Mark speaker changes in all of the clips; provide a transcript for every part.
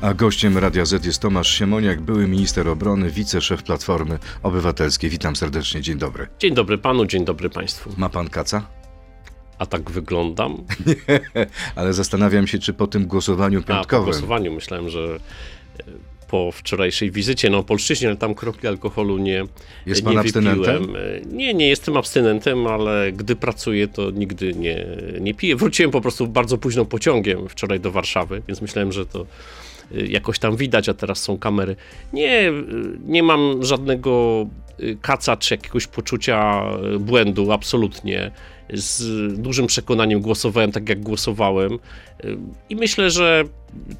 Speaker 1: A gościem Radia Z jest Tomasz Siemoniak, były minister obrony, wiceszef Platformy Obywatelskiej. Witam serdecznie, dzień dobry.
Speaker 2: Dzień dobry panu, dzień dobry państwu.
Speaker 1: Ma pan kaca?
Speaker 2: A tak wyglądam?
Speaker 1: Ale zastanawiam się, czy po tym głosowaniu
Speaker 2: A, po
Speaker 1: piątkowym...
Speaker 2: głosowaniu myślałem, że e, po wczorajszej wizycie na Opolszczyźnie, ale tam kropli alkoholu nie
Speaker 1: Jest
Speaker 2: nie
Speaker 1: pan abstynentem?
Speaker 2: wypiłem. E, Nie, nie jestem abstynentem, ale gdy pracuję, to nigdy nie, nie piję. Wróciłem po prostu bardzo późno pociągiem wczoraj do Warszawy, więc myślałem, że to e, jakoś tam widać, a teraz są kamery. Nie, e, nie mam żadnego kaca czy jakiegoś poczucia e, błędu, absolutnie. Z dużym przekonaniem głosowałem tak, jak głosowałem. E, I myślę, że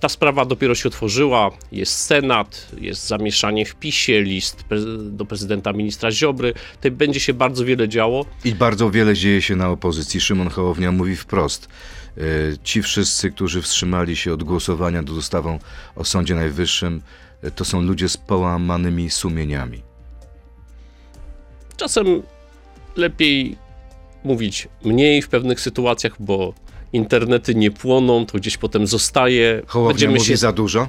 Speaker 2: ta sprawa dopiero się otworzyła. Jest Senat, jest zamieszanie w PiSie, list do prezydenta ministra Ziobry. Tutaj będzie się bardzo wiele działo.
Speaker 1: I bardzo wiele dzieje się na opozycji. Szymon Hołownia mówi wprost. y, Ci wszyscy, którzy wstrzymali się od głosowania nad ustawą o Sądzie Najwyższym, y, to są ludzie z połamanymi sumieniami.
Speaker 2: Czasem lepiej mówić mniej w pewnych sytuacjach, bo internety nie płoną, to gdzieś potem zostaje.
Speaker 1: Hołownia mówi za dużo?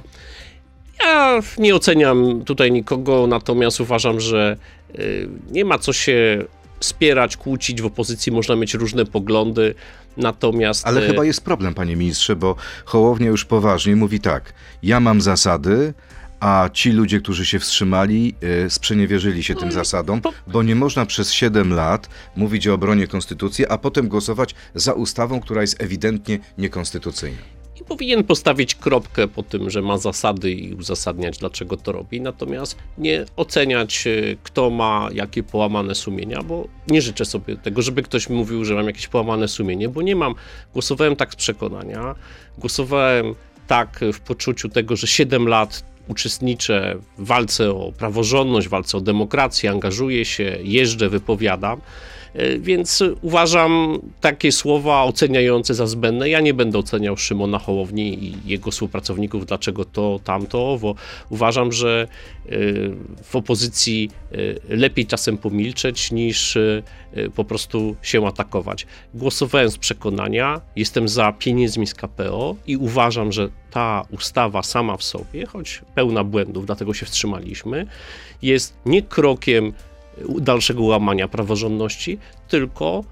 Speaker 2: Ja nie oceniam tutaj nikogo, natomiast uważam, że y, nie ma co się spierać, kłócić. W opozycji można mieć różne poglądy, natomiast...
Speaker 1: Ale
Speaker 2: y,
Speaker 1: chyba jest problem, panie ministrze, bo Hołownia już poważnie mówi tak. Ja mam zasady, a ci ludzie, którzy się wstrzymali, y, sprzeniewierzyli się tym zasadom,
Speaker 2: po-
Speaker 1: bo nie można przez 7 lat mówić o obronie konstytucji, a potem głosować za ustawą, która jest ewidentnie niekonstytucyjna.
Speaker 2: I powinien postawić kropkę po tym, że ma zasady i uzasadniać, dlaczego to robi, natomiast nie oceniać, y, kto ma jakie połamane sumienia, bo nie życzę sobie tego, żeby ktoś mi mówił, że mam jakieś połamane sumienie, bo nie mam. Głosowałem tak z przekonania, głosowałem tak w poczuciu tego, że 7 lat uczestniczę w walce o praworządność, walce o demokrację, angażuję się, jeżdżę, wypowiadam. E, Więc uważam takie słowa oceniające za zbędne. Ja nie będę oceniał Szymona Hołowni i jego współpracowników, dlaczego to, tamto, owo. Uważam, że e, w opozycji e, lepiej czasem pomilczeć niż po prostu się atakować. Głosowałem z przekonania, jestem za pieniędzmi z KPO i uważam, że ta ustawa sama w sobie, choć pełna błędów, dlatego się wstrzymaliśmy, jest nie krokiem dalszego łamania praworządności, tylko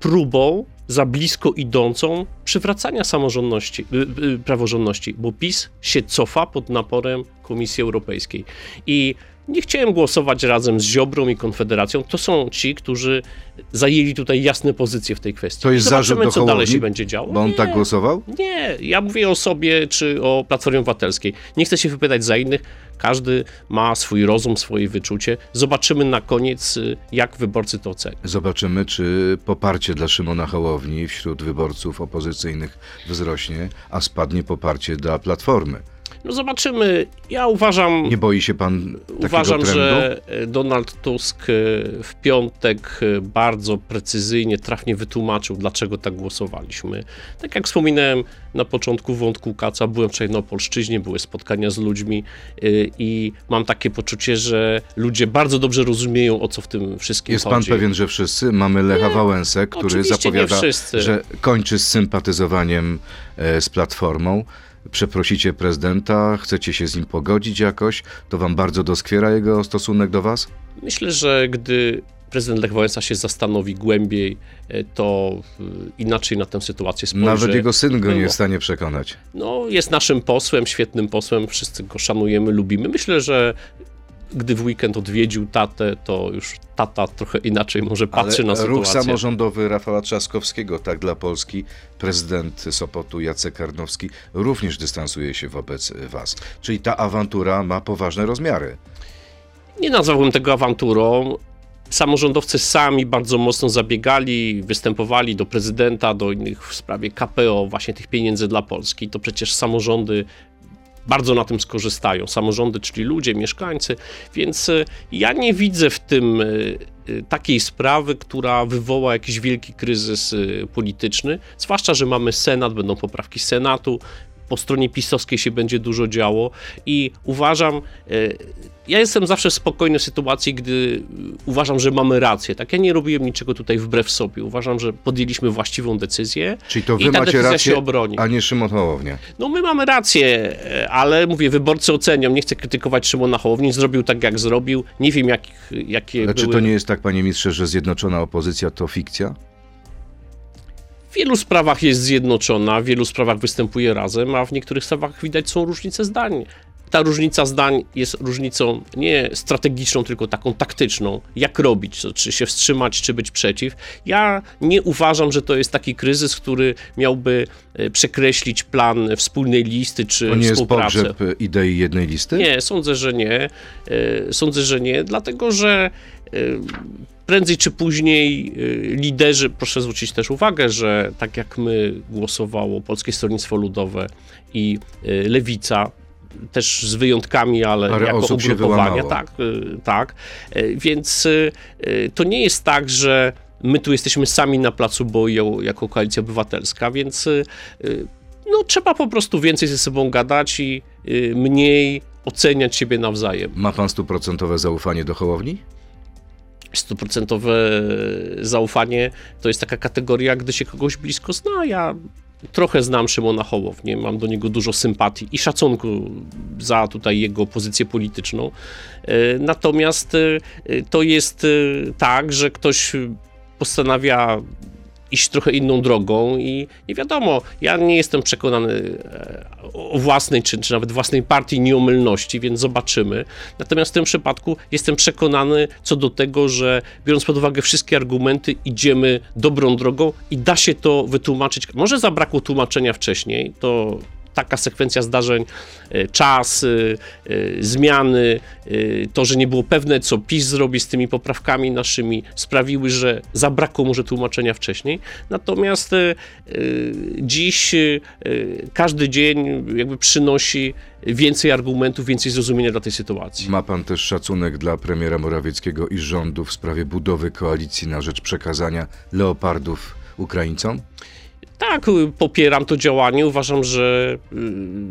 Speaker 2: próbą za blisko idącą przywracania samorządności, y, y, praworządności, bo PiS się cofa pod naporem Komisji Europejskiej. I nie chciałem głosować razem z Ziobrą i Konfederacją. To są ci, którzy zajęli tutaj jasne pozycje w tej kwestii.
Speaker 1: To jest
Speaker 2: Zobaczymy,
Speaker 1: zarzut do
Speaker 2: co dalej się będzie działo.
Speaker 1: Bo on
Speaker 2: Nie.
Speaker 1: tak głosował?
Speaker 2: Nie, ja mówię o sobie czy o Platformie Obywatelskiej. Nie chcę się wypytać za innych. Każdy ma swój rozum, swoje wyczucie. Zobaczymy na koniec, jak wyborcy to ocenią.
Speaker 1: Zobaczymy, czy poparcie dla Szymona Hołowni wśród wyborców opozycyjnych wzrośnie, a spadnie poparcie dla Platformy.
Speaker 2: No zobaczymy. Ja uważam,
Speaker 1: Nie boi się pan
Speaker 2: uważam
Speaker 1: trendu?
Speaker 2: że e, Donald Tusk e, w piątek e, bardzo precyzyjnie, trafnie wytłumaczył, dlaczego tak głosowaliśmy. Tak jak wspominałem na początku wątku Kaca, byłem wczoraj na Opolszczyźnie, były spotkania z ludźmi i mam takie poczucie, że ludzie bardzo dobrze rozumieją, o co w tym wszystkim
Speaker 1: Jest pan
Speaker 2: chodzi.
Speaker 1: pewien, że wszyscy? Mamy Lecha Wałęsę, który
Speaker 2: nie
Speaker 1: zapowiada, że kończy z sympatyzowaniem z Platformą. Przeprosicie prezydenta, chcecie się z nim pogodzić jakoś? To wam bardzo doskwiera jego stosunek do was?
Speaker 2: Myślę, że gdy prezydent Lech Wałęsa się zastanowi głębiej, e, to e, inaczej na tę sytuację spojrzy.
Speaker 1: Nawet jego syn go nie
Speaker 2: Było.
Speaker 1: jest w stanie przekonać.
Speaker 2: No, jest naszym posłem, świetnym posłem, wszyscy go szanujemy, lubimy. Myślę, że gdy w weekend odwiedził tatę, to już tata trochę inaczej może patrzy
Speaker 1: Ale
Speaker 2: na
Speaker 1: ruch
Speaker 2: sytuację.
Speaker 1: samorządowy Rafała Trzaskowskiego, tak dla Polski, prezydent Sopotu Jacek Karnowski również dystansuje się wobec was. Czyli ta awantura ma poważne rozmiary.
Speaker 2: Nie nazwałbym tego awanturą. Samorządowcy sami bardzo mocno zabiegali, występowali do prezydenta, do innych w sprawie KPO, właśnie tych pieniędzy dla Polski. To przecież samorządy bardzo na tym skorzystają. Samorządy, czyli ludzie, mieszkańcy, więc y, ja nie widzę w tym y, y, takiej sprawy, która wywoła jakiś wielki kryzys polityczny, zwłaszcza, że mamy Senat, będą poprawki Senatu. Po stronie pisowskiej się będzie dużo działo i uważam, e, ja jestem zawsze spokojny w sytuacji, gdy uważam, że mamy rację. Tak, ja nie robiłem niczego tutaj wbrew sobie. Uważam, że podjęliśmy właściwą decyzję.
Speaker 1: Czyli to
Speaker 2: i
Speaker 1: wy
Speaker 2: ta
Speaker 1: macie rację,
Speaker 2: się obroni.
Speaker 1: a nie Szymon Hołownia.
Speaker 2: No my mamy rację, e, ale mówię, wyborcy ocenią. Nie chcę krytykować Szymona Hołowni. Zrobił tak, jak zrobił. Nie wiem, jak, jakie
Speaker 1: czy
Speaker 2: były...
Speaker 1: to nie jest tak, panie ministrze, że zjednoczona opozycja to fikcja?
Speaker 2: W wielu sprawach jest zjednoczona, w wielu sprawach występuje razem, a w niektórych sprawach widać są różnice zdań. Ta różnica zdań jest różnicą nie strategiczną, tylko taką taktyczną. Jak robić, czy się wstrzymać, czy być przeciw. Ja nie uważam, że to jest taki kryzys, który miałby e, przekreślić plan wspólnej listy czy
Speaker 1: To nie jest
Speaker 2: współpracy.
Speaker 1: pogrzeb e, idei jednej listy?
Speaker 2: Nie, sądzę, że nie. E, Sądzę, że nie, dlatego że e, prędzej czy później e, liderzy, proszę zwrócić też uwagę, że tak jak my głosowało Polskie Stronnictwo Ludowe i e, Lewica, też z wyjątkami, ale
Speaker 1: Parę
Speaker 2: jako ugrupowania, tak, e, tak. Więc to nie jest tak, że my tu jesteśmy sami na placu boju jako Koalicja Obywatelska, więc no, trzeba po prostu więcej ze sobą gadać i y, mniej oceniać siebie nawzajem.
Speaker 1: Ma pan stuprocentowe zaufanie do Hołowni?
Speaker 2: Stuprocentowe zaufanie to jest taka kategoria, gdy się kogoś blisko zna. Ja trochę znam Szymona Hołownię, mam do niego dużo sympatii i szacunku za tutaj jego pozycję polityczną. E, Natomiast e, to jest e, tak, że ktoś postanawia iść trochę inną drogą i nie wiadomo, ja nie jestem przekonany e, o własnej, czy, czy nawet własnej partii nieomylności, więc zobaczymy. Natomiast w tym przypadku jestem przekonany co do tego, że biorąc pod uwagę wszystkie argumenty, idziemy dobrą drogą i da się to wytłumaczyć. Może zabrakło tłumaczenia wcześniej, to taka sekwencja zdarzeń, e, czas, e, e, zmiany, to, że nie było pewne, co PiS zrobi z tymi poprawkami naszymi, sprawiły, że zabrakło może tłumaczenia wcześniej. Natomiast dziś każdy dzień jakby przynosi więcej argumentów, więcej zrozumienia dla tej sytuacji.
Speaker 1: Ma pan też szacunek dla premiera Morawieckiego i rządu w sprawie budowy koalicji na rzecz przekazania leopardów Ukraińcom?
Speaker 2: Tak, y, popieram to działanie. Uważam, że y,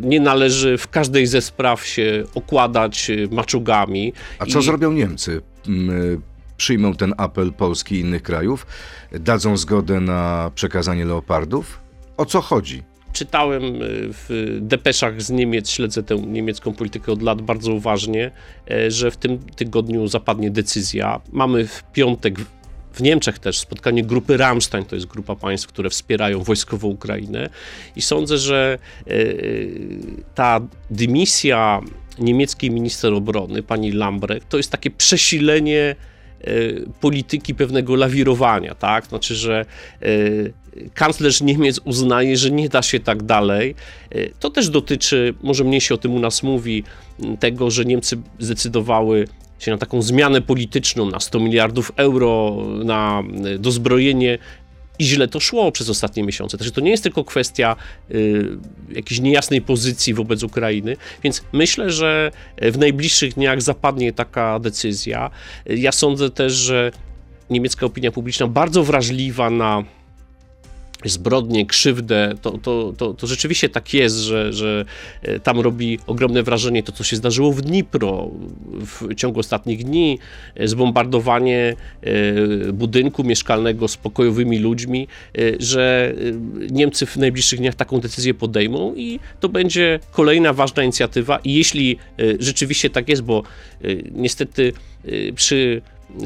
Speaker 2: nie należy w każdej ze spraw się okładać y, maczugami.
Speaker 1: A co
Speaker 2: I-
Speaker 1: zrobią Niemcy? Mm, Przyjmą ten apel Polski i innych krajów? Dadzą zgodę na przekazanie leopardów? O co chodzi?
Speaker 2: Czytałem w depeszach z Niemiec, śledzę tę niemiecką politykę od lat bardzo uważnie, e, że w tym tygodniu zapadnie decyzja. Mamy w piątek w- Niemczech też spotkanie grupy Rammstein, to jest grupa państw, które wspierają wojskowo Ukrainę i sądzę, że e, ta dymisja niemieckiej minister obrony, pani Lambrecht, to jest takie przesilenie e, polityki pewnego lawirowania, tak? Znaczy, że e, kanclerz Niemiec uznaje, że nie da się tak dalej. E, To też dotyczy, może mniej się o tym u nas mówi, tego, że Niemcy zdecydowały się na taką zmianę polityczną, na 100 miliardów euro, na e, dozbrojenie i źle to szło przez ostatnie miesiące. Także to nie jest tylko kwestia y, jakiejś niejasnej pozycji wobec Ukrainy, więc myślę, że w najbliższych dniach zapadnie taka decyzja. Ja sądzę też, że niemiecka opinia publiczna bardzo wrażliwa na zbrodnie, krzywdę, to, to, to, to rzeczywiście tak jest, że, że e, tam robi ogromne wrażenie to, co się zdarzyło w Dnipro w ciągu ostatnich dni, e, zbombardowanie e, budynku mieszkalnego z pokojowymi ludźmi, że Niemcy w najbliższych dniach taką decyzję podejmą i to będzie kolejna ważna inicjatywa i jeśli rzeczywiście tak jest, bo niestety przy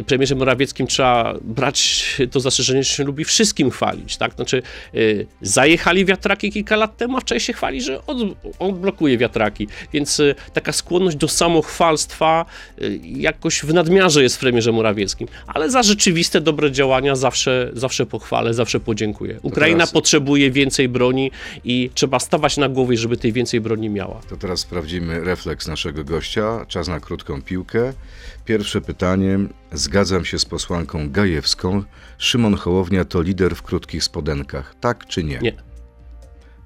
Speaker 2: premierze Morawieckim trzeba brać to zastrzeżenie, że się lubi wszystkim chwalić, tak? Znaczy, y, zajechali wiatraki kilka lat temu, a wczoraj się chwali, że od, odblokuje wiatraki, więc y, taka skłonność do samochwalstwa y, jakoś w nadmiarze jest w premierze Morawieckim, ale za rzeczywiste dobre działania zawsze, zawsze pochwalę, zawsze podziękuję. Ukraina potrzebuje więcej broni i trzeba stawać na głowie, żeby tej więcej broni miała.
Speaker 1: To teraz sprawdzimy refleks naszego gościa. Czas na krótką piłkę. Pierwsze pytanie. Zgadzam się z posłanką Gajewską. Szymon Hołownia to lider w krótkich spodenkach. Tak czy nie?
Speaker 2: Nie.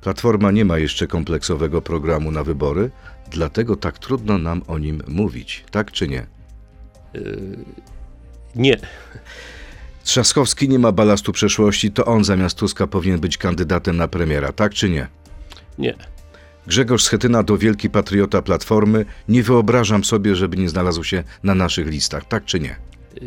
Speaker 1: Platforma nie ma jeszcze kompleksowego programu na wybory, dlatego tak trudno nam o nim mówić. Tak czy nie?
Speaker 2: Nie.
Speaker 1: Trzaskowski nie ma balastu przeszłości, to on zamiast Tuska powinien być kandydatem na premiera. Tak czy nie?
Speaker 2: Nie.
Speaker 1: Grzegorz Schetyna to wielki patriota Platformy. Nie wyobrażam sobie, żeby nie znalazł się na naszych listach. Tak czy nie?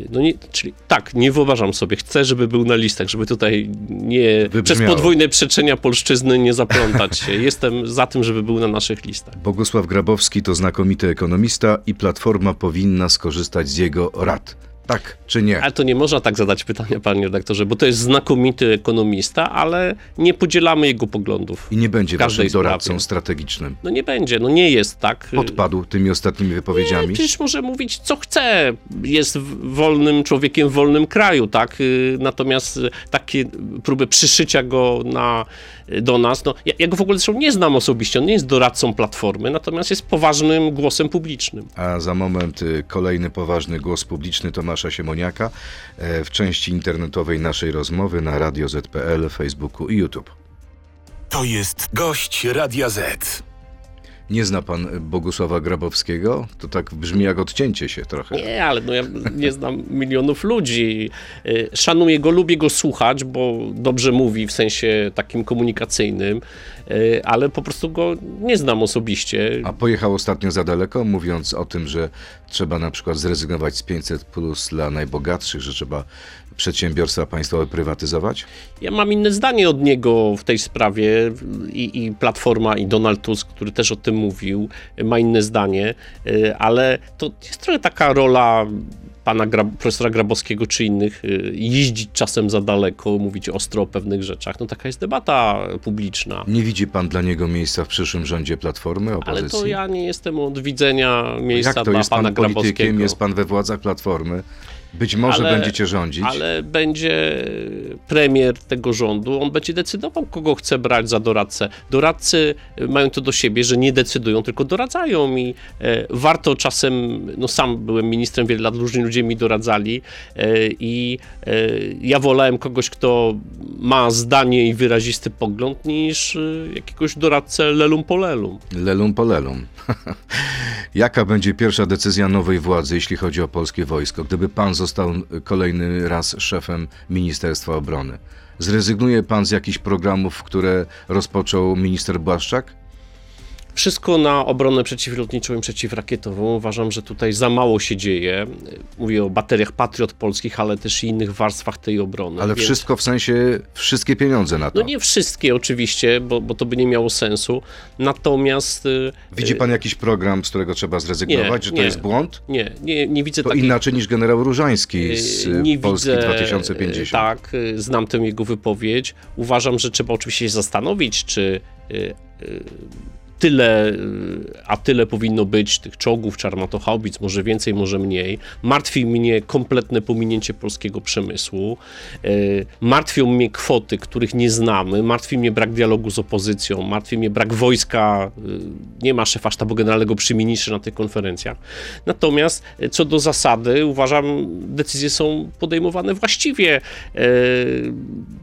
Speaker 2: No nie, czyli tak, nie wyobrażam sobie. Chcę, żeby był na listach, żeby tutaj nie
Speaker 1: Wybrzmiało.
Speaker 2: przez podwójne przeczenia polszczyzny nie zaplątać się. Jestem za tym, żeby był na naszych listach.
Speaker 1: Bogusław Grabowski to znakomity ekonomista i Platforma powinna skorzystać z jego rad. Tak czy nie?
Speaker 2: Ale to nie można tak zadać pytania, panie redaktorze, bo to jest znakomity ekonomista, ale nie podzielamy jego poglądów.
Speaker 1: I nie będzie waszym doradcą
Speaker 2: sprawie.
Speaker 1: strategicznym.
Speaker 2: No nie będzie, no nie jest tak.
Speaker 1: Podpadł tymi ostatnimi wypowiedziami.
Speaker 2: Nie, przecież może mówić co chce. Jest wolnym człowiekiem w wolnym kraju, tak? Y, Natomiast y, takie próby przyszycia go na, y, do nas, no ja, ja go w ogóle zresztą nie znam osobiście, on nie jest doradcą Platformy, natomiast jest poważnym głosem publicznym.
Speaker 1: A za moment y, kolejny poważny głos publiczny Tomasza Siemoniaka e, w części internetowej naszej rozmowy na Radio ZPL, Facebooku i YouTube.
Speaker 3: To jest gość Radia Z.
Speaker 1: Nie zna pan Bogusława Grabowskiego? To tak brzmi jak odcięcie się trochę.
Speaker 2: Nie, ale no ja nie znam milionów ludzi. Y, Szanuję go, lubię go słuchać, bo dobrze mówi w sensie takim komunikacyjnym, ale po prostu go nie znam osobiście.
Speaker 1: A pojechał ostatnio za daleko, mówiąc o tym, że trzeba na przykład zrezygnować z 500 plus dla najbogatszych, że trzeba przedsiębiorstwa państwowe prywatyzować?
Speaker 2: Ja mam inne zdanie od niego w tej sprawie i, i Platforma i Donald Tusk, który też o tym mówił, ma inne zdanie, y, ale to jest trochę taka rola pana Gra, profesora Grabowskiego czy innych, y, jeździć czasem za daleko, mówić ostro o pewnych rzeczach. No taka jest debata publiczna.
Speaker 1: Nie widzi pan dla niego miejsca w przyszłym rządzie Platformy, opozycji?
Speaker 2: Ale to ja nie jestem od widzenia miejsca
Speaker 1: Jak to
Speaker 2: dla
Speaker 1: jest
Speaker 2: pana
Speaker 1: pan politykiem,
Speaker 2: Grabowskiego.
Speaker 1: jest pan we władzach Platformy, być może
Speaker 2: Ale-
Speaker 1: będziecie rządzić.
Speaker 2: Ale będzie premier tego rządu, on będzie decydował, kogo chce brać za doradcę. Doradcy mają to do siebie, że nie decydują, tylko doradzają i e, warto czasem, no sam byłem ministrem wiele lat, różni ludzie mi doradzali e, i e, ja wolałem kogoś, kto ma zdanie i wyrazisty pogląd, niż e, jakiegoś doradcę lelum po lelum.
Speaker 1: Lelum po lelum. Jaka będzie pierwsza decyzja nowej władzy, jeśli chodzi o polskie wojsko, gdyby pan został kolejny raz szefem Ministerstwa Obrony? Zrezygnuje pan z jakichś programów, które rozpoczął minister Błaszczak?
Speaker 2: Wszystko na obronę przeciwlotniczą i przeciwrakietową. Uważam, że tutaj za mało się dzieje. Mówię o bateriach Patriot polskich, ale też i innych warstwach tej obrony.
Speaker 1: Ale
Speaker 2: Więc-
Speaker 1: wszystko w sensie, wszystkie pieniądze na to.
Speaker 2: No nie wszystkie oczywiście, bo, bo to by nie miało sensu. Natomiast y,
Speaker 1: Widzi pan jakiś program, z którego trzeba zrezygnować,
Speaker 2: Nie,
Speaker 1: że to
Speaker 2: nie.
Speaker 1: jest błąd?
Speaker 2: nie, nie, nie widzę
Speaker 1: To inaczej niż generał Różański z
Speaker 2: y,
Speaker 1: y,
Speaker 2: nie
Speaker 1: Polski
Speaker 2: widzę,
Speaker 1: 2050.
Speaker 2: y, Tak, y, znam tę jego wypowiedź. Uważam, że trzeba oczywiście się zastanowić, czy y, y, tyle, a tyle powinno być tych czołgów czy armatochaubic, może więcej, może mniej. Martwi mnie kompletne pominięcie polskiego przemysłu. Y, Martwią mnie kwoty, których nie znamy. Martwi mnie brak dialogu z opozycją. Martwi mnie brak wojska. y, Nie ma szefa sztabu generalnego przy ministrze na tych konferencjach. Natomiast y, co do zasady, uważam, decyzje są podejmowane właściwie e,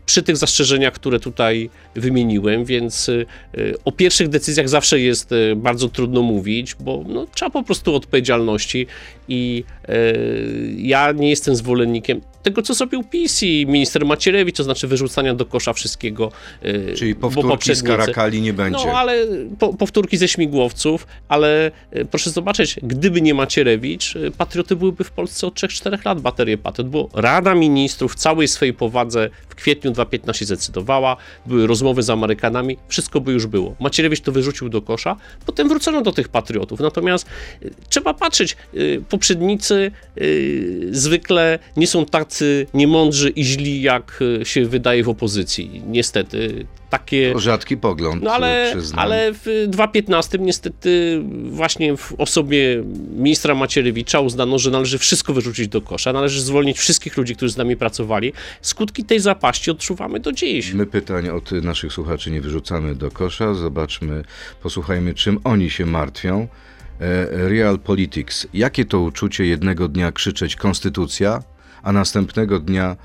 Speaker 2: przy tych zastrzeżeniach, które tutaj wymieniłem, więc o pierwszych decyzjach zawsze jest y, bardzo trudno mówić, bo no, trzeba po prostu odpowiedzialności i ja nie jestem zwolennikiem tego, co zrobił PiS i minister Macierewicz, to znaczy wyrzucania do kosza wszystkiego. e,
Speaker 1: Czyli
Speaker 2: bo
Speaker 1: powtórki z
Speaker 2: poprzednicy-
Speaker 1: Karakali nie będzie.
Speaker 2: no, ale po, powtórki ze śmigłowców, ale e, proszę zobaczyć, gdyby nie Macierewicz, e, Patrioty byłyby w Polsce od 3-4 lat baterie Patriot, bo Rada Ministrów w całej swojej powadze w kwietniu 2015 zdecydowała, były rozmowy z Amerykanami, wszystko by już było. Macierewicz to wyrzucił do kosza, potem wrócono do tych Patriotów. Natomiast trzeba patrzeć, e, e, zwykle nie są tacy niemądrzy i źli, jak e, się wydaje w opozycji. Niestety, takie...
Speaker 1: To rzadki pogląd,
Speaker 2: No ale,
Speaker 1: przyznam.
Speaker 2: ale w 2015 niestety właśnie w osobie ministra Macierewicza uznano, że należy wszystko wyrzucić do kosza, należy zwolnić wszystkich ludzi, którzy z nami pracowali. Skutki tej zapaści odczuwamy do dziś.
Speaker 1: My pytań od naszych słuchaczy nie wyrzucamy do kosza. Zobaczmy, posłuchajmy, czym oni się martwią. E, Real Politics. Jakie to uczucie jednego dnia krzyczeć konstytucja, a następnego dnia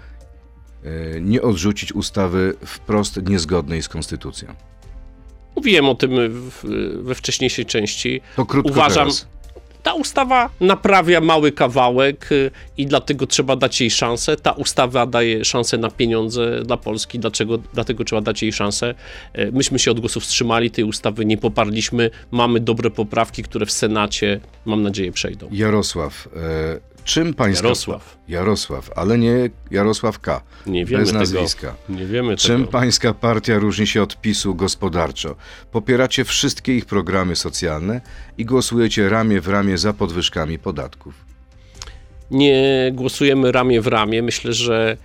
Speaker 1: e, nie odrzucić ustawy wprost niezgodnej z konstytucją?
Speaker 2: Mówiłem o tym w, we wcześniejszej części.
Speaker 1: To krótko
Speaker 2: Uważam,
Speaker 1: teraz.
Speaker 2: Ta ustawa naprawia mały kawałek y, i dlatego trzeba dać jej szansę. Ta ustawa daje szansę na pieniądze dla Polski, dlaczego, dlatego trzeba dać jej szansę. Y, Myśmy się od głosu wstrzymali, tej ustawy nie poparliśmy. Mamy dobre poprawki, które w Senacie, mam nadzieję, przejdą.
Speaker 1: Jarosław, e, czym pańska...
Speaker 2: Jarosław.
Speaker 1: Jarosław, ale nie Jarosław K.
Speaker 2: Nie wiemy
Speaker 1: bez
Speaker 2: tego.
Speaker 1: nazwiska.
Speaker 2: Nie wiemy
Speaker 1: Czym
Speaker 2: tego.
Speaker 1: pańska partia różni się od PiSu gospodarczo? Popieracie wszystkie ich programy socjalne i głosujecie ramię w ramię za podwyżkami podatków.
Speaker 2: nie głosujemy ramię w ramię. Myślę, że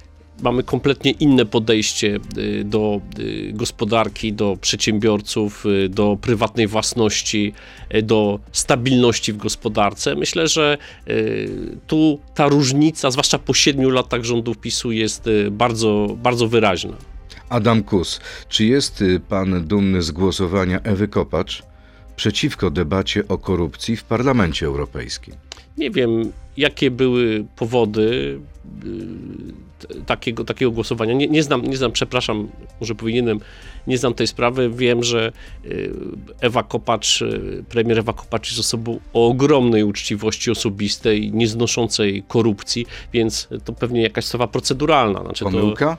Speaker 2: mamy kompletnie inne podejście y, do y, gospodarki, do przedsiębiorców, y, do prywatnej własności, do stabilności w gospodarce. Myślę, że tu ta różnica, zwłaszcza po siedmiu latach rządów PiSu, jest bardzo, bardzo wyraźna.
Speaker 1: Adam Kus, czy jest pan dumny z głosowania Ewy Kopacz przeciwko debacie o korupcji w Parlamencie Europejskim?
Speaker 2: Nie wiem, jakie były powody y, takiego, takiego głosowania. Nie, nie, znam, nie znam, przepraszam, może powinienem, nie znam tej sprawy. Wiem, że y, Ewa Kopacz, y, premier Ewa Kopacz jest osobą o ogromnej uczciwości osobistej, nieznoszącej korupcji, więc to pewnie jakaś sprawa proceduralna. Znaczy to,
Speaker 1: Pomyłka?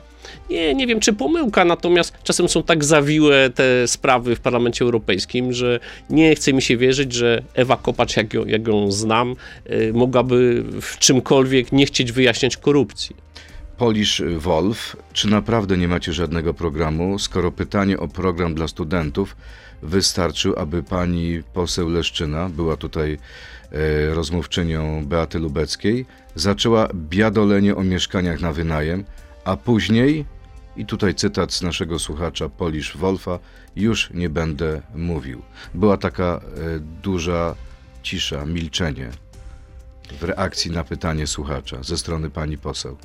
Speaker 2: Nie, nie wiem, czy pomyłka, natomiast czasem są tak zawiłe te sprawy w Parlamencie Europejskim, że nie chce mi się wierzyć, że Ewa Kopacz, jak ją, jak ją znam, y, mogłaby w czymkolwiek nie chcieć wyjaśniać korupcji.
Speaker 1: Polish Wolf, czy naprawdę nie macie żadnego programu, skoro pytanie o program dla studentów wystarczył, aby pani poseł Leszczyna, była tutaj e, rozmówczynią Beaty Lubeckiej, zaczęła biadolenie o mieszkaniach na wynajem, a później, i tutaj cytat z naszego słuchacza Polish Wolfa, już nie będę mówił. Była taka e, duża cisza, milczenie w reakcji na pytanie słuchacza ze strony pani poseł.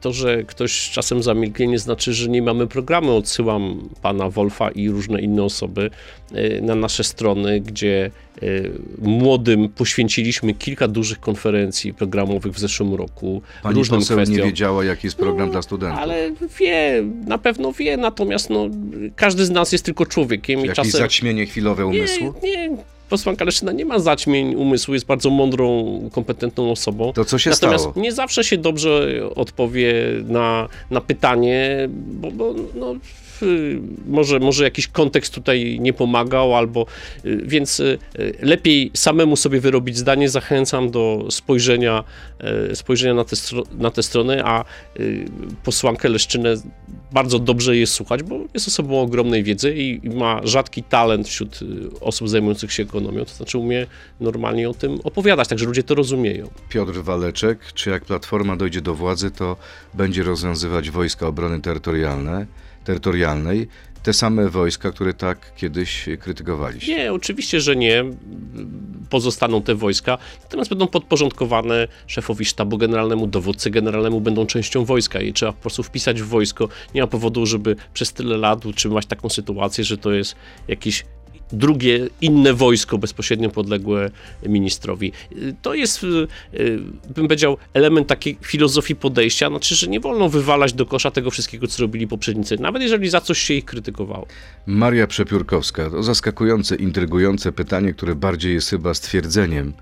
Speaker 2: To, że ktoś czasem zamilknie, nie znaczy, że nie mamy programu. Odsyłam pana Wolfa i różne inne osoby y, na nasze strony, gdzie y, młodym poświęciliśmy kilka dużych konferencji programowych w zeszłym roku.
Speaker 1: Pani
Speaker 2: różnym
Speaker 1: poseł
Speaker 2: kwestiom.
Speaker 1: nie wiedziała, jaki jest program
Speaker 2: No,
Speaker 1: dla studentów.
Speaker 2: Ale wie, na pewno wie, natomiast no, każdy z nas jest tylko człowiekiem i
Speaker 1: Jakieś
Speaker 2: czasem...
Speaker 1: zaćmienie chwilowe umysłu?
Speaker 2: Nie, nie, posłanka Leszczyna nie ma zaćmień umysłu, jest bardzo mądrą, kompetentną osobą.
Speaker 1: To co się
Speaker 2: Natomiast
Speaker 1: stało?
Speaker 2: nie zawsze się dobrze odpowie na, na pytanie, bo, bo no, może, może jakiś kontekst tutaj nie pomagał, albo y, więc y, y, lepiej samemu sobie wyrobić zdanie. Zachęcam do spojrzenia, y, spojrzenia na, stro, na tę stronę, a y, posłankę Leszczynę bardzo dobrze jest słuchać, bo jest osobą ogromnej wiedzy i, i ma rzadki talent wśród y, osób zajmujących się ekonomią, to znaczy umie normalnie o tym opowiadać, także ludzie to rozumieją.
Speaker 1: Piotr Waleczek, czy jak Platforma dojdzie do władzy, to będzie rozwiązywać wojska obrony terytorialne, terytorialnej, te same wojska, które tak kiedyś krytykowaliście?
Speaker 2: Nie, oczywiście, że nie. Pozostaną te wojska, natomiast będą podporządkowane szefowi sztabu generalnemu, dowódcy generalnemu, będą częścią wojska i trzeba po prostu wpisać w wojsko. Nie ma powodu, żeby przez tyle lat utrzymywać taką sytuację, że to jest jakieś drugie, inne wojsko bezpośrednio podległe ministrowi. To jest, y, y, bym powiedział, element takiej filozofii podejścia, znaczy, że nie wolno wywalać do kosza tego wszystkiego, co robili poprzednicy, nawet jeżeli za coś się ich krytykowało.
Speaker 1: Maria Przepiórkowska, to zaskakujące, intrygujące pytanie, które bardziej jest chyba stwierdzeniem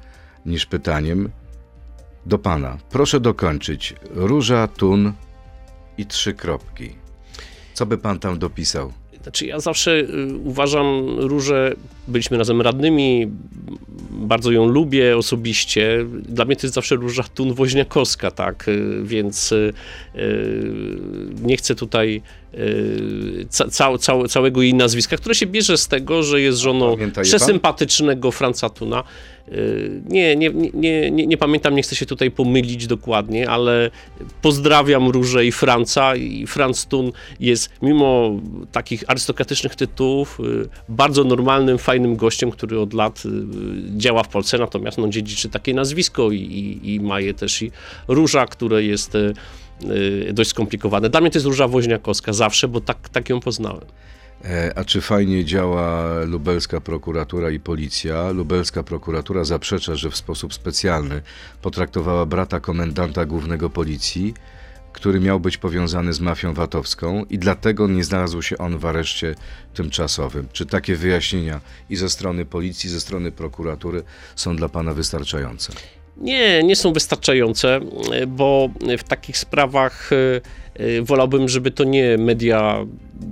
Speaker 1: niż pytaniem. Do pana. Proszę dokończyć. Róża, tun i trzy kropki. Co by pan tam dopisał?
Speaker 2: Znaczy, ja zawsze y, uważam Różę, byliśmy razem radnymi, bardzo ją lubię osobiście. Dla mnie to jest zawsze Róża Tun Woźniakowska, tak, y, więc y, nie chcę tutaj y, ca, ca, cał, całego jej nazwiska, które się bierze z tego, że jest żoną
Speaker 1: Pamięta
Speaker 2: przesympatycznego Franca Tuna. Y, Nie, nie, nie, nie, nie pamiętam, nie chcę się tutaj pomylić dokładnie, ale pozdrawiam Różę i Franca i Franz Tun jest mimo takich arystokratycznych tytułów y, bardzo normalnym, fajnym gościem, który od lat y, działa w Polsce, natomiast no, dziedziczy takie nazwisko i, i, i ma je też i Róża, które jest y, y, dość skomplikowane. Dla mnie to jest Róża Woźniakowska zawsze, bo tak, tak ją poznałem.
Speaker 1: E, A czy fajnie działa lubelska prokuratura i policja? Lubelska prokuratura zaprzecza, że w sposób specjalny potraktowała brata komendanta głównego policji, który miał być powiązany z mafią VAT-owską i dlatego nie znalazł się on w areszcie tymczasowym. Czy takie wyjaśnienia i ze strony policji, i ze strony prokuratury są dla pana wystarczające?
Speaker 2: Nie, nie są wystarczające, bo w takich sprawach e, e, wolałbym, żeby to nie media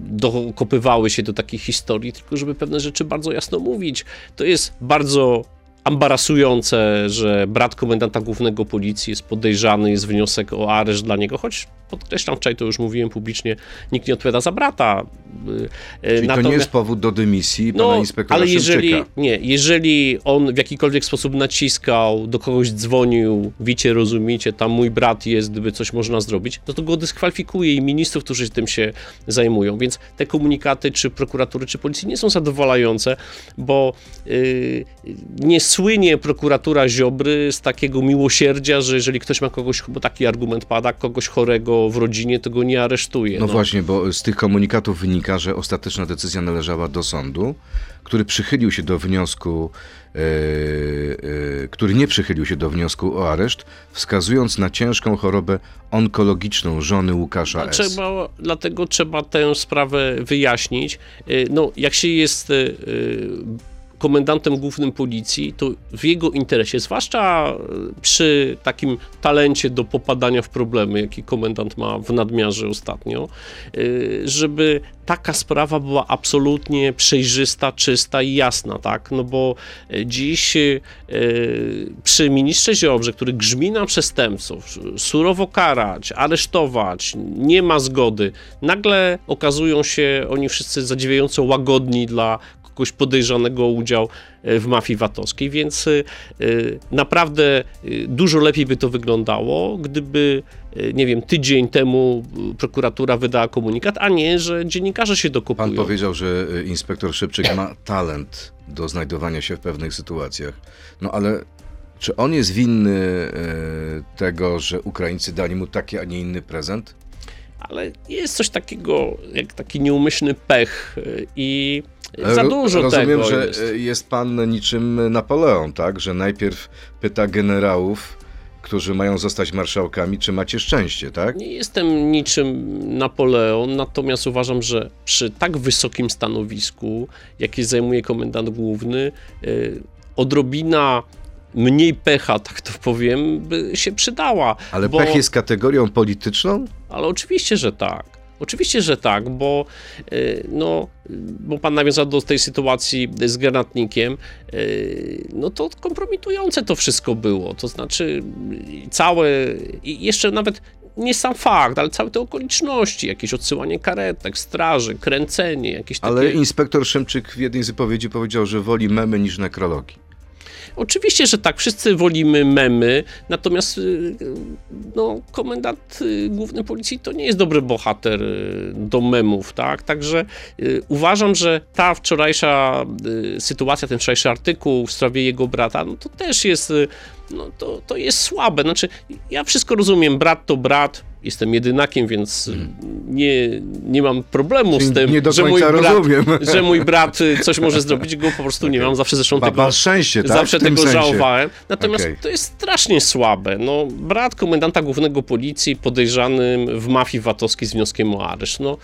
Speaker 2: dokopywały się do takich historii, tylko żeby pewne rzeczy bardzo jasno mówić. To jest bardzo ambarasujące, że brat komendanta głównego policji jest podejrzany, jest wniosek o areszt dla niego, choć podkreślam, wczoraj to już mówiłem publicznie, nikt nie odpowiada za brata.
Speaker 1: E, Czyli to nie jest powód do dymisji pana
Speaker 2: no,
Speaker 1: inspektora
Speaker 2: ale jeżeli,
Speaker 1: Szymczyka.
Speaker 2: nie, jeżeli on w jakikolwiek sposób naciskał, do kogoś dzwonił, wiecie, rozumiecie, tam mój brat jest, gdyby coś można zrobić, no to go dyskwalifikuje i ministrów, którzy tym się zajmują, więc te komunikaty czy prokuratury, czy policji nie są zadowalające, bo yy, nie słynie prokuratura Ziobry z takiego miłosierdzia, że jeżeli ktoś ma kogoś, bo taki argument pada, kogoś chorego w rodzinie, to go nie aresztuje.
Speaker 1: No, no właśnie, bo z tych komunikatów wynika, że ostateczna decyzja należała do sądu, który przychylił się do wniosku, yy, yy, który nie przychylił się do wniosku o areszt, wskazując na ciężką chorobę onkologiczną żony Łukasza S.
Speaker 2: Trzeba, dlatego trzeba tę sprawę wyjaśnić. Yy, no, jak się jest komendantem głównym policji, to w jego interesie, zwłaszcza e, przy takim talencie do popadania w problemy, jaki komendant ma w nadmiarze ostatnio, e, żeby taka sprawa była absolutnie przejrzysta, czysta i jasna, tak? No bo e, dziś przy ministrze Ziobrze, który grzmi na przestępców, surowo karać, aresztować, nie ma zgody, nagle okazują się oni wszyscy zadziwiająco łagodni dla kogoś podejrzanego o udział e, w mafii VAT-owskiej, więc e, naprawdę e, dużo lepiej by to wyglądało, gdyby, nie wiem, tydzień temu prokuratura wydała komunikat, a nie, że dziennikarze się dokupują.
Speaker 1: Pan powiedział, że inspektor Szybczyk ma talent do znajdowania się w pewnych sytuacjach, no ale czy on jest winny tego, że Ukraińcy dali mu taki, a nie inny prezent?
Speaker 2: Ale jest coś takiego jak taki nieumyślny pech i za dużo
Speaker 1: Rozumiem,
Speaker 2: tego
Speaker 1: że
Speaker 2: jest.
Speaker 1: jest pan niczym Napoleon, tak? Że najpierw pyta generałów, którzy mają zostać marszałkami, czy macie szczęście, tak?
Speaker 2: Nie jestem niczym Napoleon, natomiast uważam, że przy tak wysokim stanowisku, jakie zajmuje komendant główny, yy, odrobina mniej pecha, tak to powiem, by się przydała.
Speaker 1: Ale
Speaker 2: bo...
Speaker 1: pech jest kategorią polityczną?
Speaker 2: Ale oczywiście, że tak. Oczywiście, że tak, bo, y, no, bo pan nawiązał do tej sytuacji z granatnikiem, y, no to kompromitujące to wszystko było. To znaczy, całe, i jeszcze nawet nie sam fakt, ale całe te okoliczności, jakieś odsyłanie karetek, straży, kręcenie, jakieś takie...
Speaker 1: Ale inspektor Szymczyk w jednej z wypowiedzi powiedział, że woli memy niż nekrologii.
Speaker 2: Oczywiście, że tak, wszyscy wolimy memy, natomiast y, no, komendant y, główny policji to nie jest dobry bohater y, do memów, tak? Także uważam, że ta wczorajsza sytuacja, ten wczorajszy artykuł w sprawie jego brata, no to też jest, no to, to jest słabe. Znaczy, ja wszystko rozumiem, brat to brat, jestem jedynakiem, więc nie, nie mam problemu z tym,
Speaker 1: że, mój brat,
Speaker 2: że mój brat coś może zrobić, go po prostu nie mam. Zawsze zresztą tego,
Speaker 1: szczęście, tak?
Speaker 2: zawsze tego sensie. żałowałem. Natomiast okay. to jest strasznie słabe. No, brat komendanta głównego policji podejrzanym w mafii VAT-owskiej z wnioskiem o areszt. No,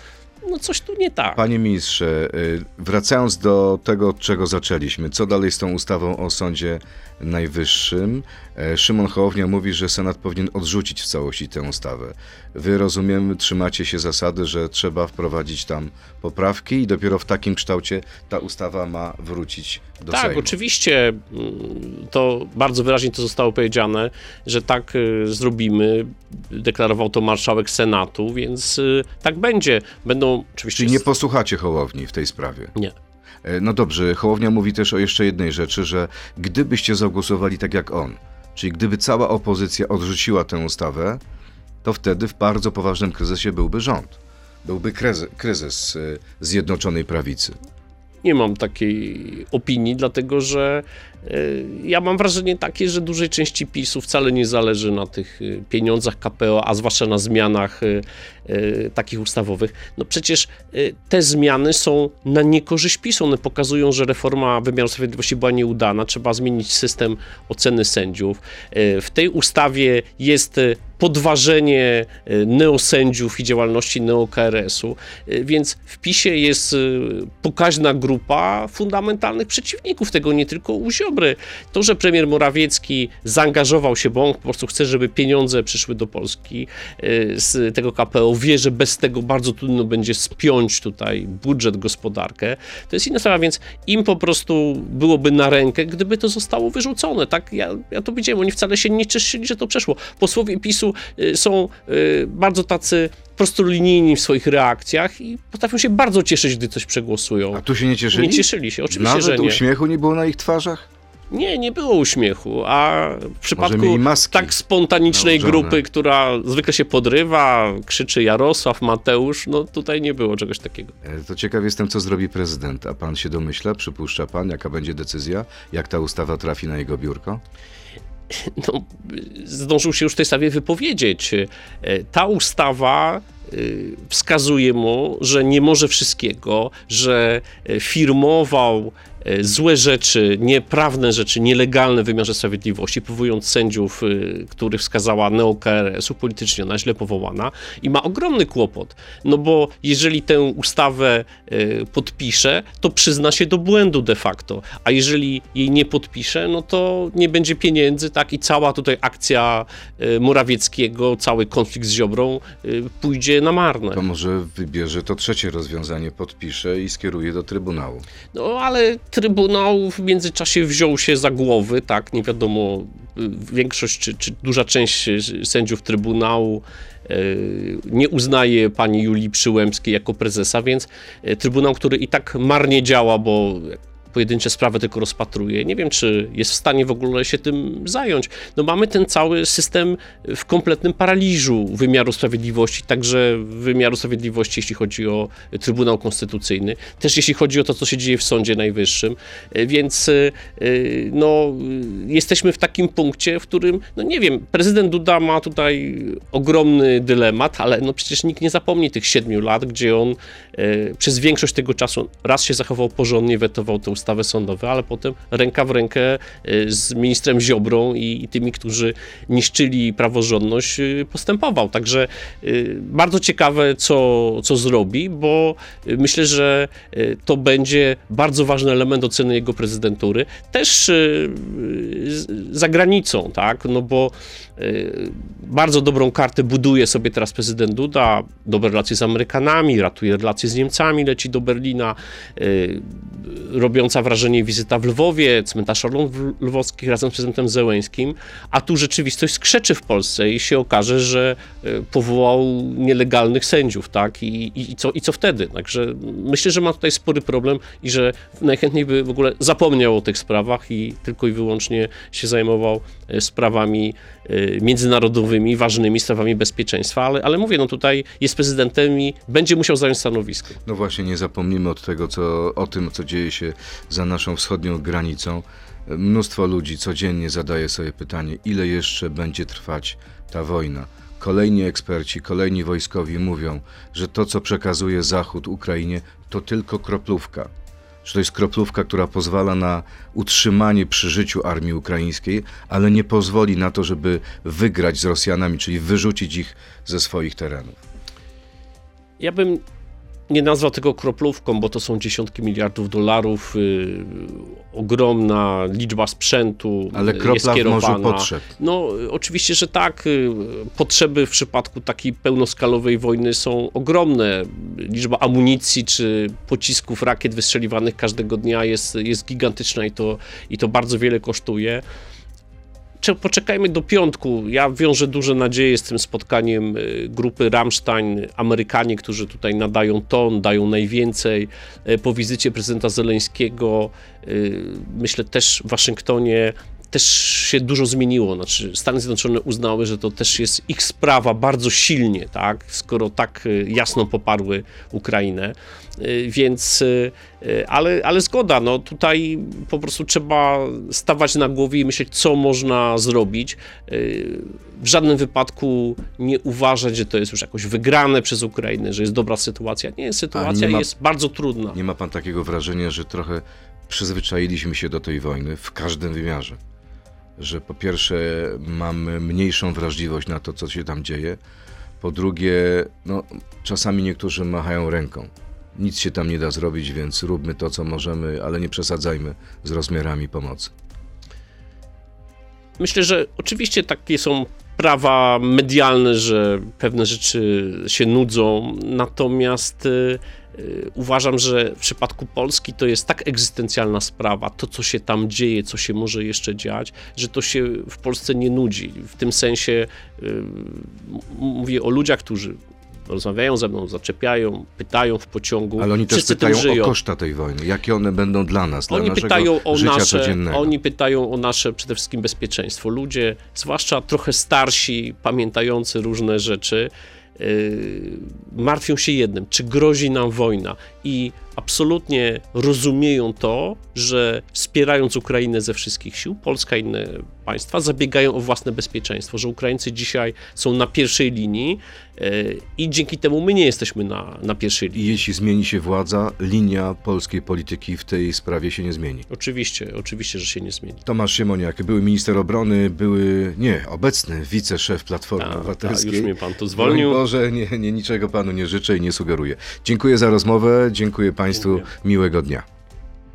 Speaker 2: no coś tu nie tak.
Speaker 1: Panie ministrze, y, wracając do tego, od czego zaczęliśmy, co dalej z tą ustawą o Sądzie Najwyższym? E, Szymon Hołownia mówi, że Senat powinien odrzucić w całości tę ustawę. Wy, rozumiem, trzymacie się zasady, że trzeba wprowadzić tam poprawki i dopiero w takim kształcie ta ustawa ma wrócić do
Speaker 2: tak,
Speaker 1: Sejmu.
Speaker 2: Tak, oczywiście mm, to bardzo wyraźnie to zostało powiedziane, że tak y, zrobimy. Deklarował to marszałek Senatu, więc y, tak będzie. Będą oczywiście...
Speaker 1: Czyli nie posłuchacie Hołowni w tej sprawie?
Speaker 2: Nie.
Speaker 1: E, no dobrze, Hołownia mówi też o jeszcze jednej rzeczy, że gdybyście zagłosowali tak jak on, czyli gdyby cała opozycja odrzuciła tę ustawę, to wtedy w bardzo poważnym kryzysie byłby rząd. Byłby kryzys, kryzys Zjednoczonej Prawicy.
Speaker 2: Nie mam takiej opinii, dlatego że ja mam wrażenie takie, że dużej części PiSu wcale nie zależy na tych pieniądzach KPO, a zwłaszcza na zmianach takich ustawowych. No przecież te zmiany są na niekorzyść PiSu. One pokazują, że reforma wymiaru sprawiedliwości była nieudana. Trzeba zmienić system oceny sędziów. W tej ustawie jest podważenie neosędziów i działalności neo-KRS-u, więc w PiSie jest pokaźna grupa fundamentalnych przeciwników tego, nie tylko u Ziobry. To, że premier Morawiecki zaangażował się, bo on po prostu chce, żeby pieniądze przyszły do Polski z tego KPO, wie, że bez tego bardzo trudno będzie spiąć tutaj budżet, gospodarkę, to jest inna sprawa, więc im po prostu byłoby na rękę, gdyby to zostało wyrzucone, tak? Ja, ja to widziałem, oni wcale się nie cieszyli, że to przeszło. Posłowie PiSu Y, są y, bardzo tacy prostolinijni w swoich reakcjach i potrafią się bardzo cieszyć, gdy coś przegłosują.
Speaker 1: A tu się nie cieszyli?
Speaker 2: Nie cieszyli się, oczywiście,
Speaker 1: Nawet
Speaker 2: że nie.
Speaker 1: uśmiechu nie było na ich twarzach?
Speaker 2: Nie, nie było uśmiechu, a w przypadku tak spontanicznej
Speaker 1: nałożone.
Speaker 2: grupy, która zwykle się podrywa, krzyczy Jarosław, Mateusz, no tutaj nie było czegoś takiego.
Speaker 1: E, to ciekaw jestem, co zrobi prezydent. A pan się domyśla, przypuszcza pan, jaka będzie decyzja, jak ta ustawa trafi na jego biurko?
Speaker 2: no, zdążył się już w tej sprawie wypowiedzieć. E, ta ustawa wskazuje mu, że nie może wszystkiego, że e, firmował E, złe rzeczy, nieprawne rzeczy, nielegalne w wymiarze sprawiedliwości, powołując sędziów, których wskazała neo-KRS upolitycznie, ona źle powołana i ma ogromny kłopot, no bo jeżeli tę ustawę podpisze, to przyzna się do błędu de facto, a jeżeli jej nie podpisze, no to nie będzie pieniędzy, tak, i cała tutaj akcja Morawieckiego, cały konflikt z Ziobrą pójdzie na marne.
Speaker 1: To może wybierze to trzecie rozwiązanie, podpisze i skieruje do Trybunału.
Speaker 2: No ale Trybunał w międzyczasie wziął się za głowy, tak, nie wiadomo, większość czy, czy duża część sędziów Trybunału e, nie uznaje pani Julii Przyłębskiej jako prezesa, więc Trybunał, który i tak marnie działa, bo pojedyncze sprawy tylko rozpatruje. Nie wiem, czy jest w stanie w ogóle się tym zająć. No mamy ten cały system w kompletnym paraliżu wymiaru sprawiedliwości, także wymiaru sprawiedliwości, jeśli chodzi o Trybunał Konstytucyjny, też jeśli chodzi o to, co się dzieje w Sądzie Najwyższym, więc y, no, jesteśmy w takim punkcie, w którym, no nie wiem, prezydent Duda ma tutaj ogromny dylemat, ale no przecież nikt nie zapomni tych siedmiu lat, gdzie on y, przez większość tego czasu raz się zachował porządnie, wetował tę ustawy sądowe, ale potem ręka w rękę y, z ministrem Ziobrą i, tymi, którzy niszczyli praworządność, y, postępował. Także y, bardzo ciekawe, co, co zrobi, bo myślę, że to będzie bardzo ważny element oceny jego prezydentury. Też za granicą, tak? No bo bardzo dobrą kartę buduje sobie teraz prezydent Duda, dobre relacje z Amerykanami, ratuje relacje z Niemcami, leci do Berlina, robiąca wrażenie wizyta w Lwowie, cmentarz Orląt Lwowskich razem z prezydentem Zełęskim, a tu rzeczywistość skrzeczy w Polsce i się okaże, że e, powołał nielegalnych sędziów, tak? I, i, i, co, i co wtedy? Także myślę, że ma tutaj spory problem i że najchętniej by w ogóle zapomniał o tych sprawach i tylko i wyłącznie się zajmował sprawami e, międzynarodowymi, ważnymi, sprawami bezpieczeństwa, ale, ale mówię, no tutaj jest prezydentem i będzie musiał zająć stanowisko.
Speaker 1: No właśnie, nie zapomnimy od tego, co, o tym, co dzieje się za naszą wschodnią granicą. Mnóstwo ludzi codziennie zadaje sobie pytanie, ile jeszcze będzie trwać ta wojna. Kolejni eksperci, kolejni wojskowi mówią, że to, co przekazuje Zachód Ukrainie, to tylko kroplówka. Że to jest kroplówka, która pozwala na utrzymanie przy życiu armii ukraińskiej, ale nie pozwoli na to, żeby wygrać z Rosjanami, czyli wyrzucić ich ze swoich terenów.
Speaker 2: Ja bym nie nazwał tego kroplówką, bo to są dziesiątki miliardów dolarów, yy, ogromna liczba sprzętu.
Speaker 1: Ale kropla w morzu potrzeb.
Speaker 2: No, oczywiście, że tak. Y, potrzeby w przypadku takiej pełnoskalowej wojny są ogromne. Liczba amunicji czy pocisków, rakiet wystrzeliwanych każdego dnia jest, jest gigantyczna i to, i to bardzo wiele kosztuje poczekajmy do piątku. Ja wiążę duże nadzieje z tym spotkaniem y, grupy Rammstein, Amerykanie, którzy tutaj nadają ton, dają najwięcej. Y, po wizycie prezydenta Zeleńskiego, y, myślę też w Waszyngtonie też się dużo zmieniło. Znaczy, Stany Zjednoczone uznały, że to też jest ich sprawa bardzo silnie, tak? skoro tak y, jasno poparły Ukrainę. Y, Więc, y, ale, ale zgoda, no tutaj po prostu trzeba stawać na głowie i myśleć, co można zrobić. W żadnym wypadku nie uważać, że to jest już jakoś wygrane przez Ukrainę, że jest dobra sytuacja. Nie, sytuacja
Speaker 1: ma-
Speaker 2: jest bardzo trudna.
Speaker 1: Nie ma pan takiego wrażenia, że trochę przyzwyczailiśmy się do tej wojny w każdym wymiarze? Że po pierwsze mamy mniejszą wrażliwość na to, co się tam dzieje. Po drugie, no, czasami niektórzy machają ręką. Nic się tam nie da zrobić, więc róbmy to, co możemy, ale nie przesadzajmy z rozmiarami pomocy.
Speaker 2: Myślę, że oczywiście takie są prawa medialne, że pewne rzeczy się nudzą, natomiast y, uważam, że w przypadku Polski to jest tak egzystencjalna sprawa, to co się tam dzieje, co się może jeszcze dziać, że to się w Polsce nie nudzi. W tym sensie y, mówię o ludziach, którzy rozmawiają ze mną, zaczepiają, pytają w pociągu.
Speaker 1: Ale oni też
Speaker 2: Wszyscy
Speaker 1: pytają o koszta tej wojny. Jakie one będą dla nas, dla
Speaker 2: Oni
Speaker 1: naszego
Speaker 2: pytają o nasze,
Speaker 1: codziennego.
Speaker 2: oni pytają o nasze przede wszystkim bezpieczeństwo. Ludzie, zwłaszcza trochę starsi, pamiętający różne rzeczy, martwią się jednym, czy grozi nam wojna. I absolutnie rozumieją to, że wspierając Ukrainę ze wszystkich sił, Polska i inne państwa zabiegają o własne bezpieczeństwo, że Ukraińcy dzisiaj są na pierwszej linii yy, i dzięki temu my nie jesteśmy na, na pierwszej linii.
Speaker 1: Jeśli zmieni się władza, linia polskiej polityki w tej sprawie się nie zmieni.
Speaker 2: Oczywiście, oczywiście, że się nie zmieni.
Speaker 1: Tomasz Siemoniak, były minister obrony, były, nie, obecny wiceszef Platformy
Speaker 2: tak,
Speaker 1: Obywatelskiej.
Speaker 2: już mnie pan tu
Speaker 1: Broń
Speaker 2: zwolnił.
Speaker 1: Boże, nie, nie, niczego panu nie życzę i nie sugeruję. Dziękuję za rozmowę, dziękuję państwu,
Speaker 2: Dziękuję.
Speaker 1: miłego dnia.